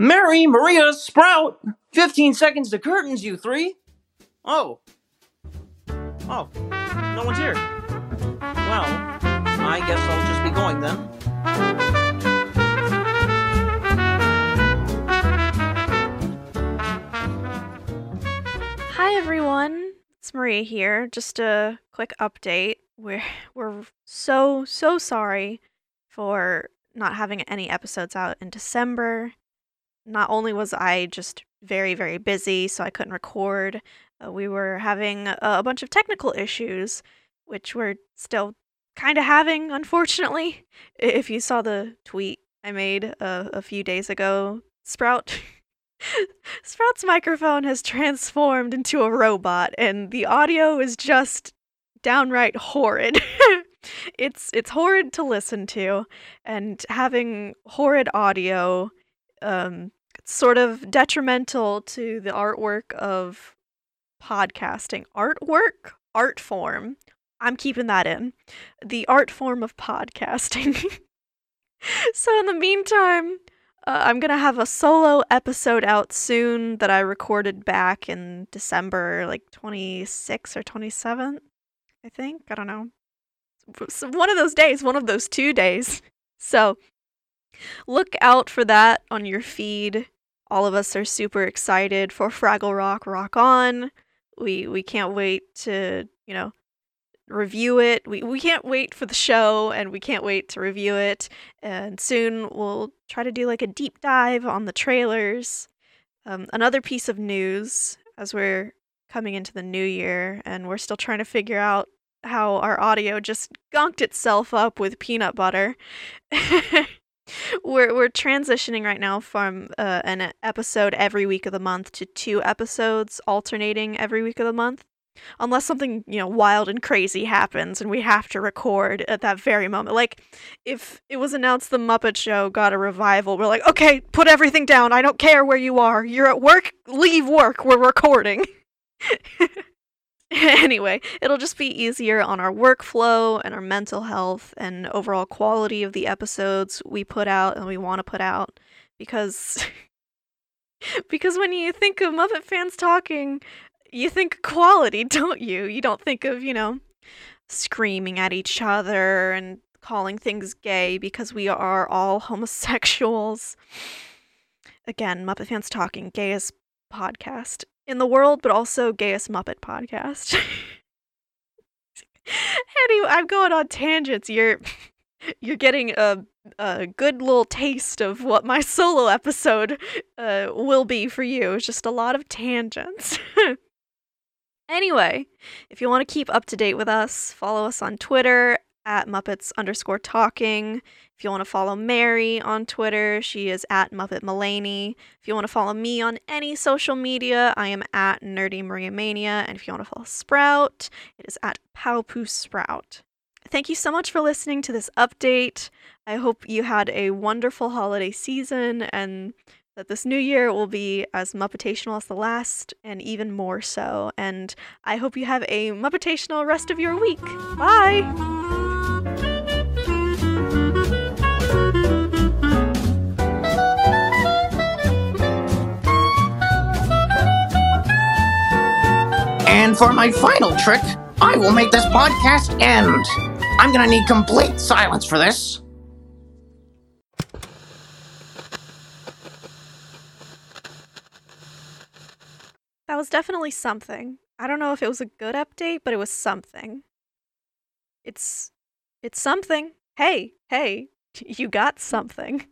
Mary Maria Sprout! 15 seconds to curtains, you three! Oh. Oh. No one's here. Well, I guess I'll just be going then. Hi everyone, it's Maria here. Just a quick update. We're we're so so sorry for not having any episodes out in December. Not only was I just very very busy, so I couldn't record. Uh, we were having a, a bunch of technical issues, which we're still kind of having, unfortunately. If you saw the tweet I made a, a few days ago, Sprout. Sprout's microphone has transformed into a robot, and the audio is just downright horrid. it's it's horrid to listen to, and having horrid audio, um, sort of detrimental to the artwork of podcasting. Artwork, art form. I'm keeping that in. The art form of podcasting. so in the meantime, uh, I'm gonna have a solo episode out soon that I recorded back in December, like 26th or 27th, I think. I don't know. One of those days, one of those two days. So look out for that on your feed. All of us are super excited for Fraggle Rock Rock On. We we can't wait to, you know, review it. We we can't wait for the show and we can't wait to review it. And soon we'll try to do like a deep dive on the trailers. Um, another piece of news as we're coming into the new year and we're still trying to figure out how our audio just gunked itself up with peanut butter. we're we're transitioning right now from uh, an episode every week of the month to two episodes alternating every week of the month. Unless something you know wild and crazy happens and we have to record at that very moment. Like if it was announced the muppet show got a revival we're like okay put everything down. I don't care where you are. You're at work. Leave work. We're recording anyway it'll just be easier on our workflow and our mental health and overall quality of the episodes we put out and we want to put out because because when you think of muppet fans talking you think quality, don't you? You don't think of, you know, screaming at each other and calling things gay because we are all homosexuals. Again, Muppet Fans Talking, gayest podcast in the world, but also gayest Muppet podcast. anyway, I'm going on tangents. You're you're getting a a good little taste of what my solo episode uh, will be for you. It's just a lot of tangents. Anyway, if you want to keep up to date with us, follow us on Twitter at Muppets underscore talking. If you want to follow Mary on Twitter, she is at Muppet Mulaney. If you want to follow me on any social media, I am at Nerdy Maria Mania. And if you want to follow Sprout, it is at Powpoo Sprout. Thank you so much for listening to this update. I hope you had a wonderful holiday season and that this new year will be as Muppetational as the last, and even more so. And I hope you have a Muppetational rest of your week. Bye! For my final trick, I will make this podcast end. I'm gonna need complete silence for this. That was definitely something. I don't know if it was a good update, but it was something. It's it's something. Hey, hey, you got something.